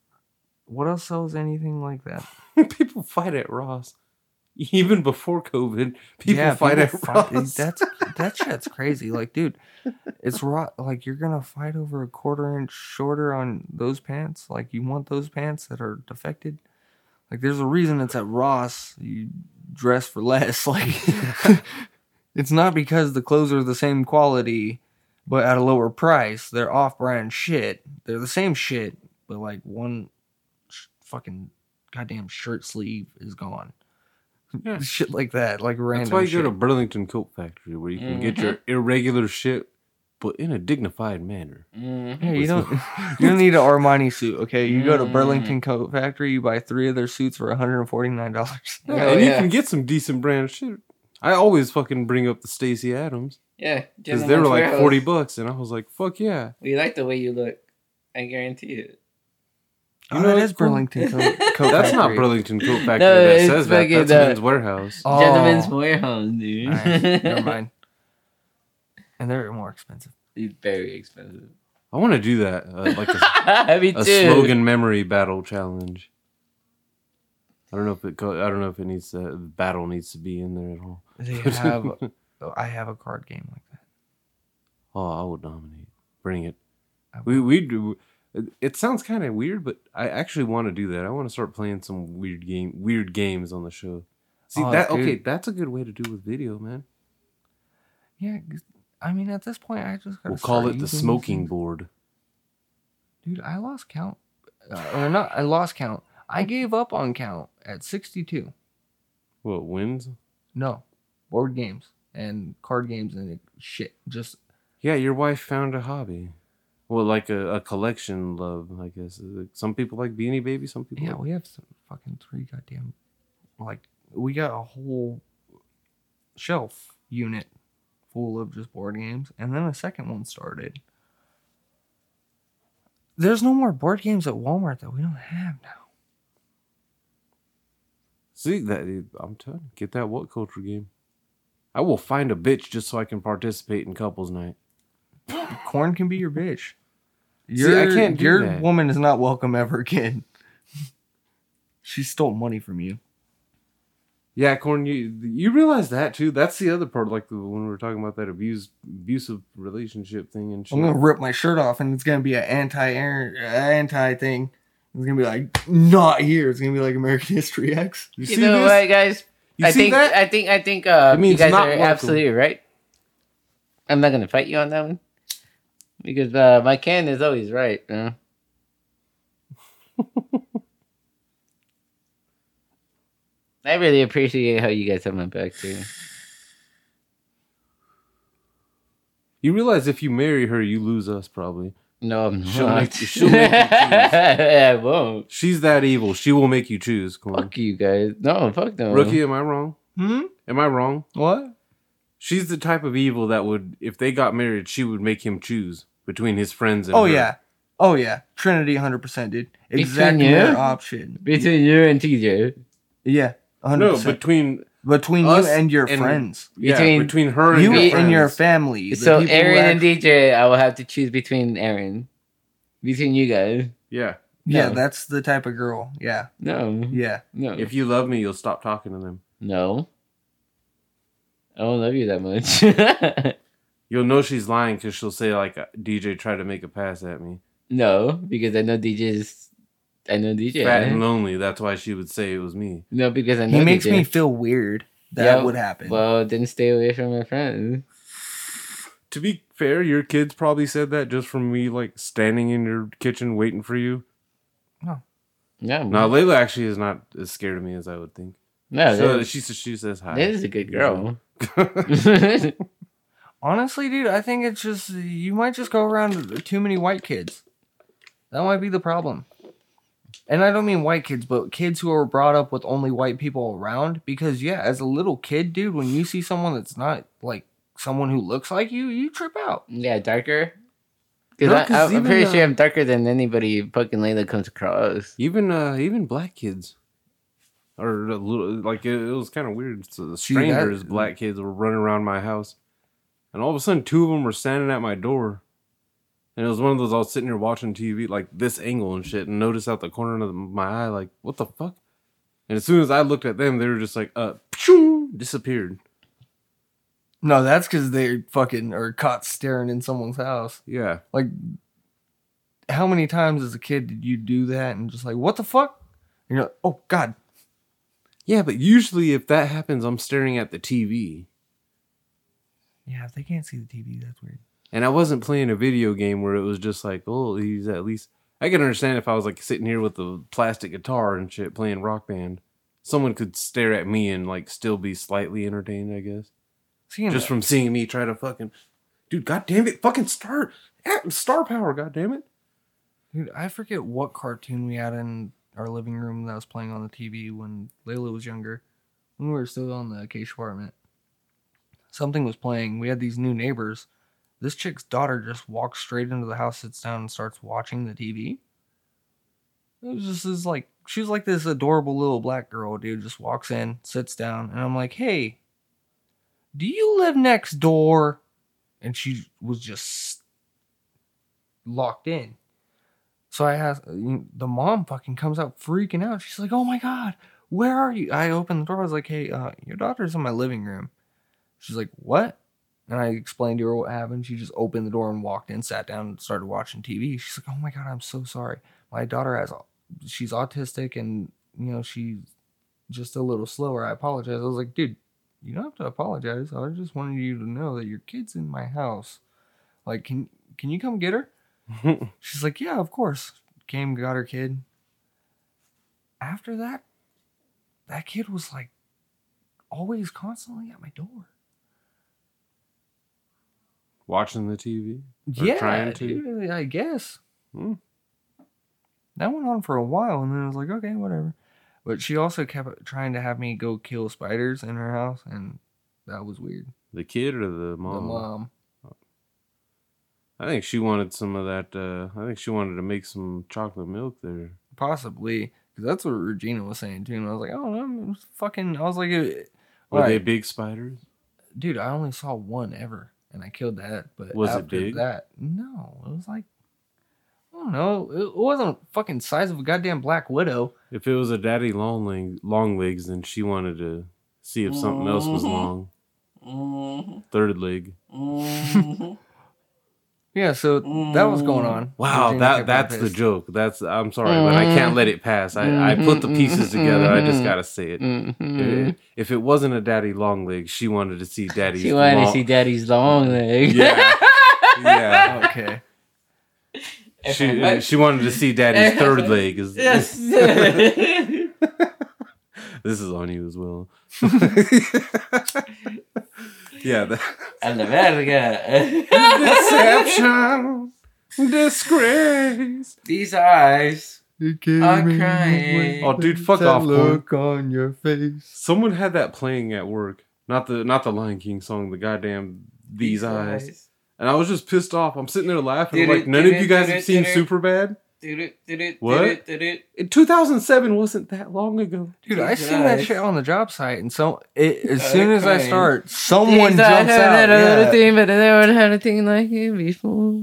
What else sells anything like that? [laughs] people fight at Ross. Even before COVID, people Yeah, fight people at fight- Ross. That's that shit's crazy. Like, dude, it's raw. Like, you're gonna fight over a quarter inch shorter on those pants. Like, you want those pants that are defected. Like, there's a reason it's at Ross. You dress for less. [laughs] Like, [laughs] it's not because the clothes are the same quality. but at a lower price. They're off-brand shit. They're the same shit, but like one sh- fucking goddamn shirt sleeve is gone. Yeah. Shit like that, like random. That's why you shit. go to Burlington Coat Factory where you can get your irregular shit, but in a dignified manner. Mhm. Yeah, you don't. [laughs] You don't need an Armani suit, okay? You go to Mm. Burlington Coat Factory, you buy three of their suits for one hundred and forty nine dollars. [laughs] Yeah, Oh, and you can get some decent brand shit. I always fucking bring up the Stacy Adams Yeah, because they were like Warehouse. forty bucks, and I was like, "Fuck yeah!" We like the way you look. I guarantee it. Oh, You know, that it's is Burlington Coat, Coat That's not Burlington Coat Factory No, that it's says that. fucking, That's uh, Men's Wearhouse. Oh. Gentleman's Warehouse, dude. Alright, never [laughs] mind. And they're more expensive. It's very expensive. I want to do that, uh, like a, [laughs] Me a slogan memory battle challenge. I don't know if it. Co- I don't know if it needs to. The battle needs to be in there at all. They have. [laughs] oh, I have a card game like that. Oh, I would nominate. Bring it. We we do. It- sounds kind of weird, but I actually want to do that. I want to start playing some weird game, weird games on the show. See Oh, that? dude. Okay, that's a good way to do with video, man. Yeah, I mean, at this point, I just gotta We'll call it the smoking things. board. Dude, I lost count. Uh, or not, I lost count. I gave up on count at 62. What wins? No, board games and card games and shit. Just Yeah, your wife found a hobby. Well, like a, a collection love, I guess. Some people like Beanie Baby. Some people. yeah, like- we have some fucking three goddamn like we got a whole shelf unit full of just board games, and then a second one started. There's no more board games at Walmart that we don't have now. See that? I'm telling you, get that what culture game. I will find a bitch just so I can participate in couples night. Corn can be your bitch. See, Your, I can't do your that. woman is not welcome ever again. [laughs] she stole money from you. Yeah, Corn, you you realize that too? That's the other part, like the, when we were talking about that abuse abusive relationship thing and shit. I'm gonna rip my shirt off, and it's gonna be an anti anti thing. It's gonna be like not here. It's gonna be like American History X. you You see know this? what, guys? You I see think that? I think I think uh, It means you guys not are welcome. absolutely right. I'm not gonna fight you on that one because uh, my can is always right. You know? [laughs] I really appreciate how you guys have my back too. You realize if you marry her, you lose us probably. No, I'm She'll not. make- she'll make you choose. [laughs] I won't. She's that evil. She will make you choose, Corn. Fuck you guys. No, fuck no. Rookie, am I wrong? Hmm. Am I wrong? What? She's the type of evil that would, if they got married, she would make him choose between his friends and Oh her. yeah. Oh yeah. Trinity, hundred percent, dude. Between Exactly you? their option. Between you and TJ. Yeah. 100%. No, percent. between Between us you and your and- friends. yeah, Between- between her and You your and your family. the So people who Aaron and act- DJ, I will have to choose between Aaron. Between you guys. yeah. Yeah, No. that's the type of girl. Yeah. No. Yeah. No. If you love me, you'll stop talking to them. no. I don't love you that much. [laughs] You'll know she's lying because she'll say like uh, DJ tried to make a pass at me. no, because I know DJ's. I know DJ. Fat and lonely. That's why she would say it was me. no, because I know He makes DJ. me feel weird. That Yeah, would happen. Well, didn't stay away from my friends. To be fair, your kids probably said that just from me like standing in your kitchen waiting for you. No. Yeah. Now Layla actually is not as scared of me as I would think. no, so she says she says hi. this is a good girl. [laughs] [laughs] Honestly, dude, I think it's just you might just go around too many white kids. That might be the problem. And I don't mean white kids, but kids who are brought up with only white people around. Because yeah, as a little kid, dude, when you see someone that's not like someone who looks like you, you trip out. yeah, darker. Because No, 'cause I'm pretty uh, sure I'm darker than anybody fucking Layla comes across. even uh even black kids. Or a little like it, it was kind of weird. So the See, that- strangers, black kids, were running around my house, and all of a sudden, two of them were standing at my door, and it was one of those I was sitting here watching TV like this angle and shit, and noticed out the corner of my eye, like what the fuck. And as soon as I looked at them, they were just like, uh, disappeared. No, that's because they fucking are caught staring in someone's house. Yeah, Like, how many times as a kid did you do that and just like, what the fuck? And you're like, oh god, yeah, but usually if that happens, I'm staring at the TV. Yeah. If they can't see the TV, that's weird. And I wasn't playing a video game where it was just like, oh, he's at least. I can understand if I was like sitting here with a plastic guitar and shit playing rock band. Someone could stare at me and like still be slightly entertained, I guess. Seeing Just from seeing me try to fucking. Dude, god damn it, fucking star. Star power, god damn it. Dude, I forget what cartoon we had in our living room that was playing on the TV when Layla was younger. When we were still on the Acacia apartment. Something was playing. We had these new neighbors. This chick's daughter just walks straight into the house, sits down, and starts watching the TV. It was just this like she was like this adorable little black girl, dude. Just walks in, sits down, and I'm like, "Hey, do you live next door?" And she was just locked in. So I asked, the mom fucking comes out freaking out. She's like, "Oh my god, where are you?" I opened the door. I was like, "Hey, uh, your daughter's in my living room." She's like, "What?" And I explained to her what happened. She just opened the door and walked in, sat down, and started watching TV. She's like, "Oh my god, I'm so sorry. My daughter has, she's autistic, and you know she's just a little slower. I apologize." I was like, "Dude, you don't have to apologize. I just wanted you to know that your kid's in my house. Like, can can you come get her?" [laughs] She's like, Yeah, of course. Came, got her kid. After that, that kid was like always constantly at my door. Watching the TV. Yeah, trying to? I guess. Hmm. That went on for a while, and then I was like, okay, whatever. But she also kept trying to have me go kill spiders in her house, and that was weird. The kid or the mom? The mom. I think she wanted some of that. Uh, I think she wanted to make some chocolate milk there. Possibly. Because that's what Regina was saying, too. And I was like, oh, no, fucking. I was like, Were they big spiders? dude, I only saw one ever, and I killed that. But Was it after big? That no, it was like I don't know. It wasn't fucking size of a goddamn black widow. If it was a daddy long leg, long legs, then she wanted to see if something else was Mhm. long. Mhm. Third leg. Yeah, so that was going mm. on. Wow, Regina that that's getting the joke. That's I'm sorry, but I mm-hmm. can't let it pass. I, I put the mm-hmm. pieces together. I just mm-hmm. gotta say it. If, if it wasn't a daddy long leg, she wanted to see daddy's. She wanted long, to see daddy's long mm. leg. Yeah, yeah. [laughs] Okay. She I- uh, she wanted to see daddy's third leg. Is, Yes. This [laughs] is on you as well. [laughs] yeah. The- A la verga. deception, disgrace. These eyes. You came I'm in crying. Oh, dude, fuck off, Corn. look on your face. Someone had that playing at work. Not the not the Lion King song. The goddamn These, eyes. And I was just pissed off. I'm sitting there laughing. I'm like, it- none did of you guys did have seen did it? Super Bad. Did it, did it, What? did it, did it. In 2007 wasn't that long ago. Dude, I These seen that eyes. shit on the job site, and so it, as soon as I start, someone These eyes jumps out. had a little Yeah. thing, but I never had a thing like it before.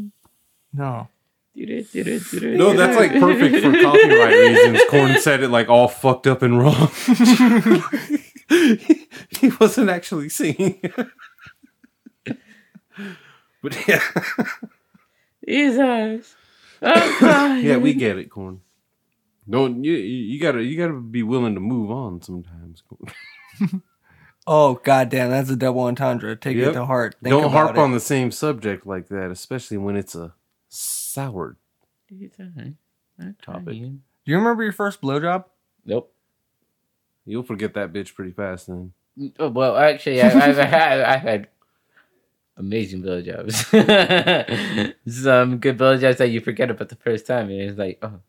No. No, that's like perfect for copyright reasons. Corn said it like all fucked up and wrong. [laughs] he wasn't actually singing. [laughs] but yeah, These eyes. I'm crying. [laughs] yeah, we get it, Corn. No, you you gotta you gotta be willing to move on sometimes. Corn. [laughs] oh goddamn, that's a double entendre. Take Yep. it to heart. Think Don't about harp it. on the same subject like that, especially when it's a sour. These eyes. I'm Topic. crying. Do you remember your first blowjob? Nope. You'll forget that bitch pretty fast then. Mm, oh, Well, actually, I, I've, [laughs] had, I've had amazing blowjobs. Some [laughs] good blowjobs that you forget about the first time, and it's like, oh,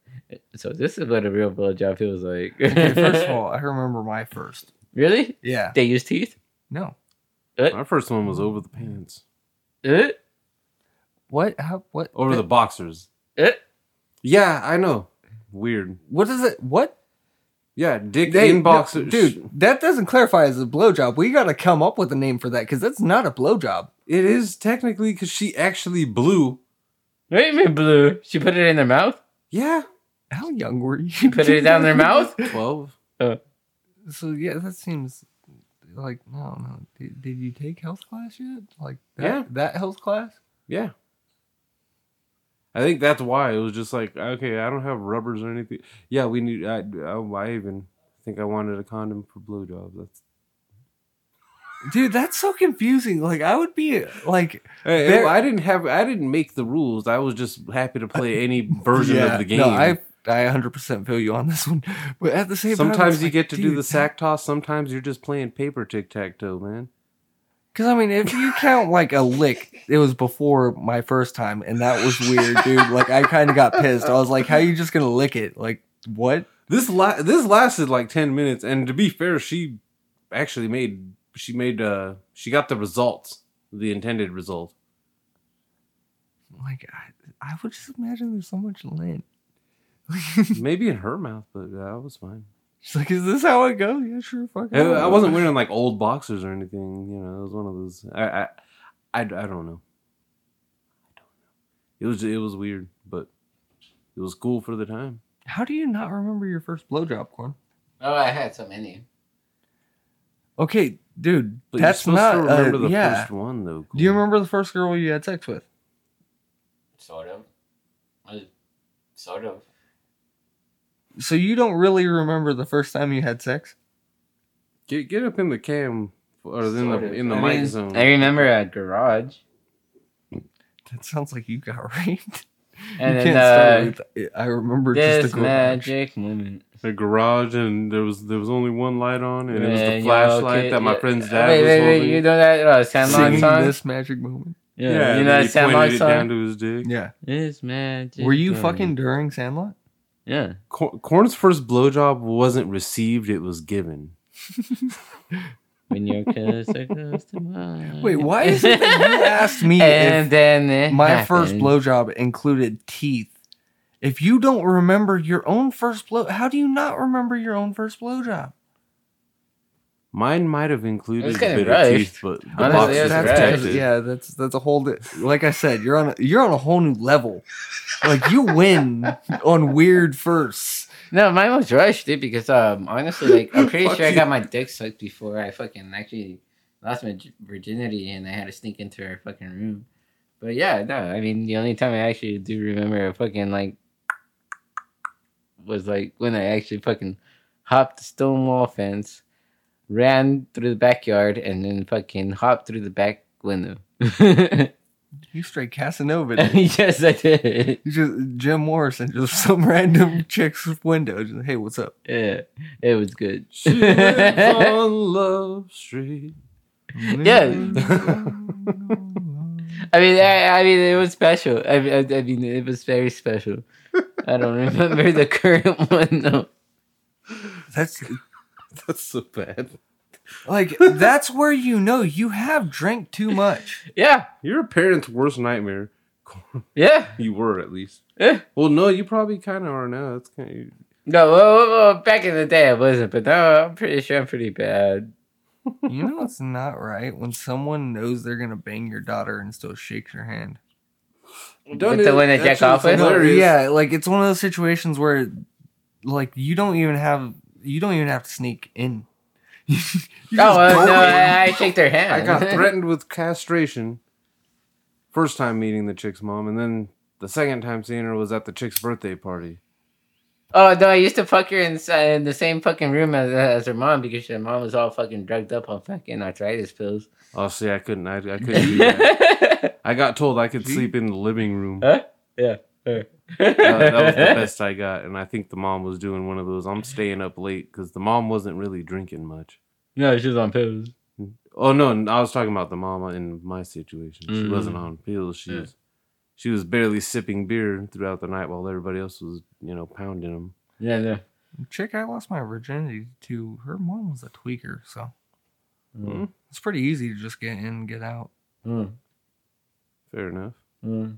so this is what a real blowjob feels like. Okay, first of all, [laughs] I remember my first. really? Yeah. They use teeth? No. My first one was over the pants, Uh, What? How? What? over the boxers. uh, Yeah, I know. Weird. What is it? What? Yeah, dick They- in boxers. no, dude, that doesn't clarify as a blowjob. We got to come up with a name for that because that's not a blowjob. It is technically because she actually blew. what do you mean blue? She put it in their mouth? Yeah. How young were you? [laughs] She put it down their mouth? [laughs] 12. So yeah, that seems like no, no. Did, did you take health class yet? Like that, Yeah. that health class? Yeah. I think that's why it was just like, okay, I don't have rubbers or anything. Yeah, we need, I, I, I even think I wanted a condom for blowjobs. That's Dude, that's so confusing. Like I would be like Hey, There- I didn't have. I didn't make the rules. I was just happy to play any version Yeah, of the game. No, I I 100% feel you on this one. But at the same time, sometimes you like, get to do the sack toss. Sometimes you're just playing paper tic tac toe, man. Because I mean, if you count like a lick, it was before my first time, and that was weird, dude. Like I kind of got pissed. I was like, "How you just gonna lick it? Like what?" This la- this lasted like ten minutes, and to be fair, she actually made she made uh she got the results, the intended result. Like I, I would just imagine there's so much lint. [laughs] Maybe in her mouth, but that was fine. She's like, "Is this how it goes?" Yeah, sure. Fuck. it. I I wasn't wearing like old boxers or anything. You know, it was one of those. I I I, I don't know. I don't know. It was it was weird, but it was cool for the time. How do you not remember your first blowjob, Corn? Oh, I had so many. Okay, dude, But that's you're not. to remember uh, the yeah. first one though. Do you remember the first girl you had sex with? Sort of. Uh, Sort of. So you don't really remember the first time you had sex? Get get up in the cam or in Sort the of. in the I mic mean, zone. I remember a garage. That sounds like you got raped. And you then, can't start with, I remember This just a magic moment. The garage and there was there was only one light on and it was the flashlight kid, that my yeah. friend's dad wait, was wait, holding. wait, you know that uh, Sandlot song? this magic moment. Yeah, yeah, you know then that he Sandlot song? down to his dick. Yeah. it's magic. Were you moment. fucking during Sandlot? Yeah. Cor- Corn's first blowjob wasn't received; it was given. [laughs] When your kiss are close to mine. Wait, why is it that you [laughs] asked me and if then it my first happened. blowjob included teeth? If you don't remember your own first blow, how do you not remember your own first blowjob? Mine might have included a bit rushed. of teeth, but the Honestly, box it is was That's because- protected. yeah, that's that's a whole. di- Like I said, you're on a, you're on a whole new level. Like you win on weird firsts. No, mine was rushed, dude, because um honestly, like I'm pretty Fuck sure I you. got my dick sucked before I fucking actually lost my virginity and I had to sneak into her fucking room. But yeah, no, I mean the only time I actually do remember a fucking like was like when I actually fucking hopped the stone wall fence, ran through the backyard, and then fucking hopped through the back window. You straight Casanova. [laughs] yes, I did. You just Jim Morrison, just [laughs] some random chick's window. Just, hey, what's up? Yeah, it was good. She lives [laughs] on Love Street. Yeah. I mean, I, I mean, it was special. I, I, I mean, it was very special. I don't remember the current [laughs] one though. That's That's so bad. like that's where you know you have drank too much. Yeah, You're a parent's worst nightmare. yeah, You were at least. yeah. Well, no, you probably kind of are now. That's kind of. No, well, well, well, back in the day I wasn't, but now I'm pretty sure I'm pretty bad. You know it's not right when someone knows they're gonna bang your daughter and still shakes your hand. Done With the it. one that That jack off with? hilarious. Yeah, like it's one of those situations where, like, you don't even have you don't even have to sneak in. [laughs] Oh uh, no, in. I, I shake their hand. I got [laughs] threatened with castration. First time meeting the chick's mom, and then the second time seeing her was at the chick's birthday party. Oh no, I used to fuck her in, in the same fucking room as, as her mom because her mom was all fucking drugged up on fucking arthritis pills. Oh, see, I couldn't. I, I [laughs] couldn't do that. I got told I could sleep in the living room. Huh? Yeah. that, that was the [laughs] best I got, and I think the mom was doing one of those. I'm staying up late because the mom wasn't really drinking much. No, she was on pills. Oh no, I was talking about the mama in my situation. She Mm. wasn't on pills. She Yeah. was, she was barely sipping beer throughout the night while everybody else was, you know, pounding them. Yeah, yeah. Chick I lost my virginity to, her mom was a tweaker, so Mm. it's pretty easy to just get in and get out. Mm. Fair enough. Mm.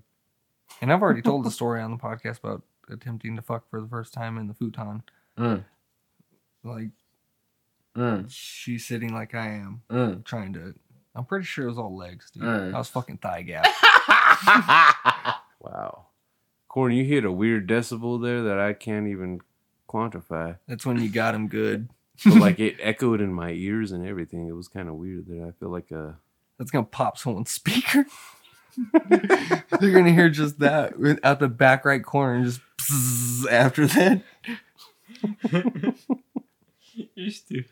And I've already told the story on the podcast about attempting to fuck for the first time in the futon. Mm. Like Mm. she's sitting like I am, Mm. trying to. I'm pretty sure it was all legs, dude. Mm. I was fucking thigh gap. [laughs] Wow. Corn, you hit a weird decibel there that I can't even quantify. That's when you got him good. But like [laughs] it echoed in my ears and everything. It was kind of weird that I feel like a That's gonna pop someone's [laughs] speaker. [laughs] They're gonna hear just that out the back right corner, and just after that. [laughs] You're stupid.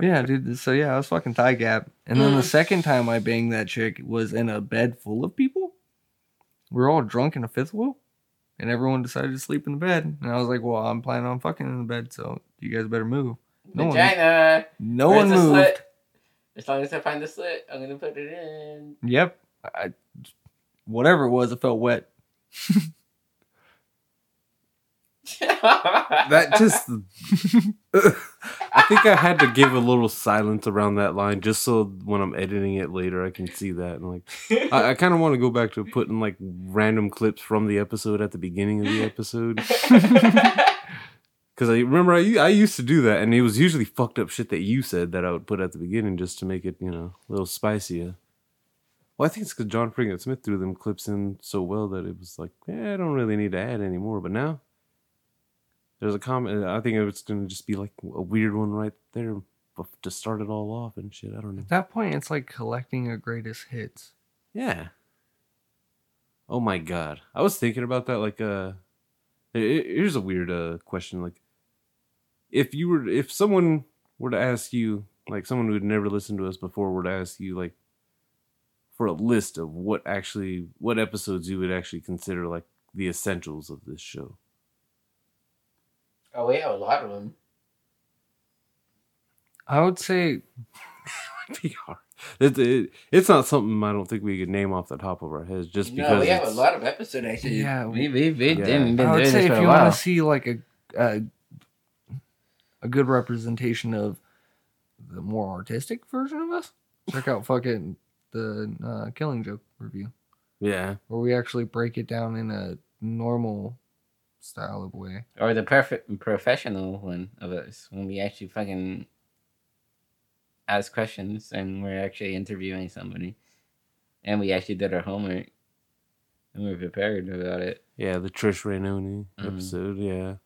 yeah, dude. So yeah, I was fucking thigh gap, and then the second time I banged that chick was in a bed full of people. We were all drunk in a fifth wheel, and everyone decided to sleep in the bed. And I was like, "Well, I'm planning on fucking in the bed, so you guys better move." No one, Vagina. no Where's one moved. slit? As long as I find the slit, I'm gonna put it in. Yep. I, whatever it was, it felt wet. [laughs] That just. I think I had to give a little silence around that line just so when I'm editing it later, I can see that. And like, I, I kind of want to go back to putting like random clips from the episode at the beginning of the episode. [laughs] Because I remember I, I used to do that, and it was usually fucked up shit that you said that I would put at the beginning just to make it, you know, a little spicier. Well, I think it's because John Friggin Smith threw them clips in so well that it was like, yeah, I don't really need to add anymore. But now, there's a comment. I think it's going to just be like a weird one right there to start it all off and shit. I don't know. At that point, it's like collecting a greatest hits. Yeah. Oh my god. I was thinking about that like uh he- he- here's a weird uh question like if you were if someone were to ask you like someone who had never listened to us before were to ask you like for a list of what actually what episodes you would actually consider like the essentials of this show. oh, we have a lot of them. I would say [laughs] It'd be hard. It, it, it's not something I don't think we could name off the top of our heads just because No, we have a lot of episodes actually. Yeah, we we we yeah. didn't been I would doing say this if for a you want to see like a, a a good representation of the more artistic version of us, check out fucking the uh, Killing Joke review, Yeah. where we actually break it down in a normal style of way. or the perfect professional one of us when we actually fucking ask questions and we're actually interviewing somebody and we actually did our homework and we're prepared about it Yeah, the Trish Rainoni Mhm. episode, yeah.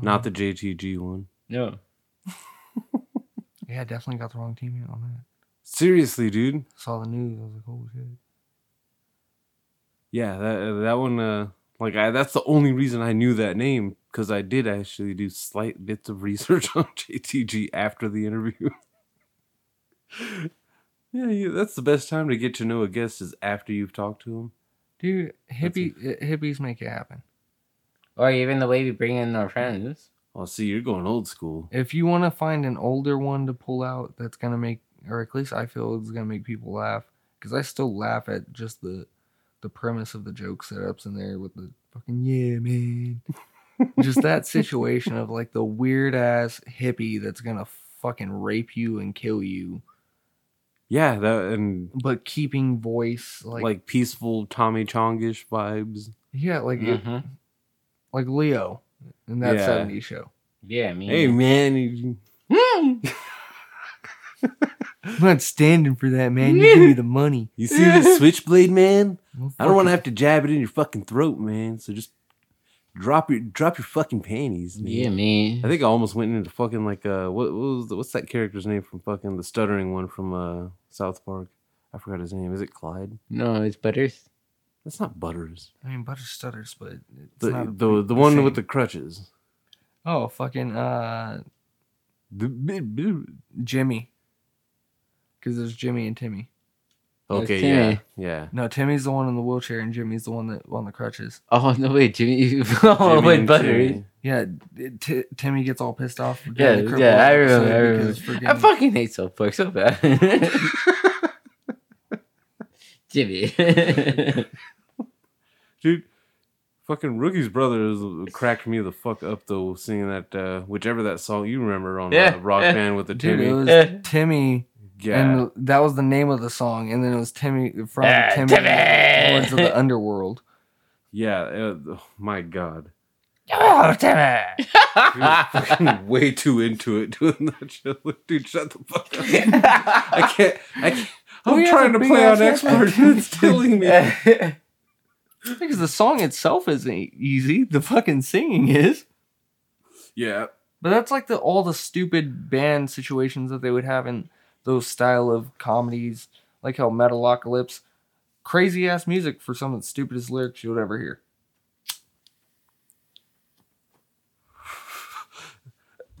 Not the JTG one. no [laughs] Yeah, definitely got the wrong team on that. Seriously, dude. Saw the news. I was like, oh shit. Yeah, that that one. Uh, like, I that's the only reason I knew that name because I did actually do slight bits of [laughs] research on JTG after the interview. [laughs] yeah, yeah, that's the best time to get to know a guest is after you've talked to them. Dude, hippie uh, hippies make it happen. or even the way we bring in our friends Oh, see, you're going old school. If you want to find an older one to pull out, that's gonna make, or at least I feel it's gonna make people laugh, because I still laugh at just the, the premise of the joke setups in there with the fucking yeah man, [laughs] just that situation of like the weird ass hippie that's gonna fucking rape you and kill you, Yeah, that and but keeping voice like, like, peaceful Tommy Chongish vibes. yeah like it- Mhm. like Leo in that Yeah. '70s show. yeah me Hey, man, you- [laughs] [laughs] I'm not standing for that, man. You give me the money. [laughs] you see this switchblade, man? Well, I don't want to have to jab it in your fucking throat, man. So just drop your drop your fucking panties. Man. yeah me I think I almost went into fucking like uh what, what was the, what's that character's name from fucking the stuttering one from uh South Park? I forgot his name. Is it Clyde? no it's butters That's not Butters. I mean, Butter stutters, but it's The not a- the the one same. with the crutches. oh fucking uh Jimmy, because there's Jimmy and Timmy. That's Okay, Timmy. yeah, yeah. No, Timmy's the one in the wheelchair, and Jimmy's the one that on the crutches. oh no wait jimmy oh [laughs] Jimmy wait and butters Timmy. Yeah, it- T- Timmy gets all pissed off. for yeah doing the yeah i cripple remember, I, episode remember. because I fucking hate South Park so bad [laughs] jimmy [laughs] Dude, fucking Rookie's brother is, cracked me the fuck up though singing that uh whichever that song you remember on Yeah, uh, Rock yeah. Band with the Dude, Timmy. it was Eh. Timmy, yeah. and that was the name of the song, and then it was Timmy from Timmy, Timmy! Lords of the Underworld. yeah, uh, oh my god. oh timmy [laughs] He was fucking [laughs] way too into it doing that shit. Like, Dude, shut the fuck up. [laughs] I can't. I can't. I'm trying to big play ass on expert. and It's killing me. Because the song itself isn't easy, the fucking singing is. Yeah. But that's like the all the stupid band situations that they would have in those style of comedies, like how Metalocalypse, crazy ass music for some of the stupidest lyrics you would ever hear.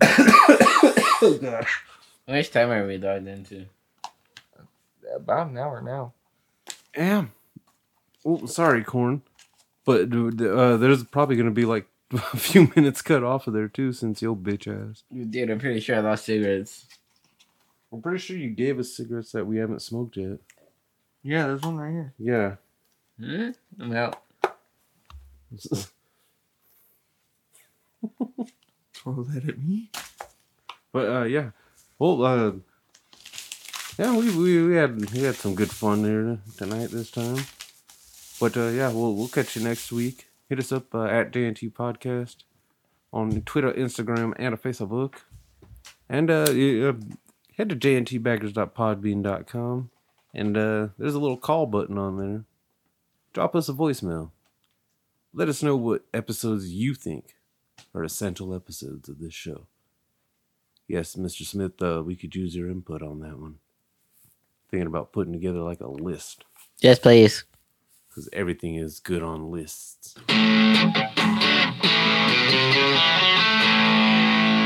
[coughs] oh god. How much time are we logged into? About an hour now. Damn. Oh, sorry, corn. But uh, there's probably gonna be like [laughs] a few minutes cut off of there too, since your bitch ass. You dude, I'm pretty sure I lost cigarettes. I'm pretty sure you gave us cigarettes that we haven't smoked yet. Yeah, there's one right here. Yeah. Hmm? I'm out. [laughs] Throw that at me. But uh, yeah, well, uh, yeah, we, we we had we had some good fun there tonight this time. But uh, yeah, we'll we'll catch you next week. Hit us up uh, at DNT Podcast on Twitter, Instagram, and a Facebook. And uh, you, uh, head to jntbaggers.podbean.com and uh, there's a little call button on there. Drop us a voicemail. Let us know what episodes you think are essential episodes of this show. Yes, Mr. Smith, uh, we could use your input on that one. Thinking about putting together like a list Yes, please. because everything is good on lists.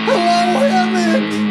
Hello,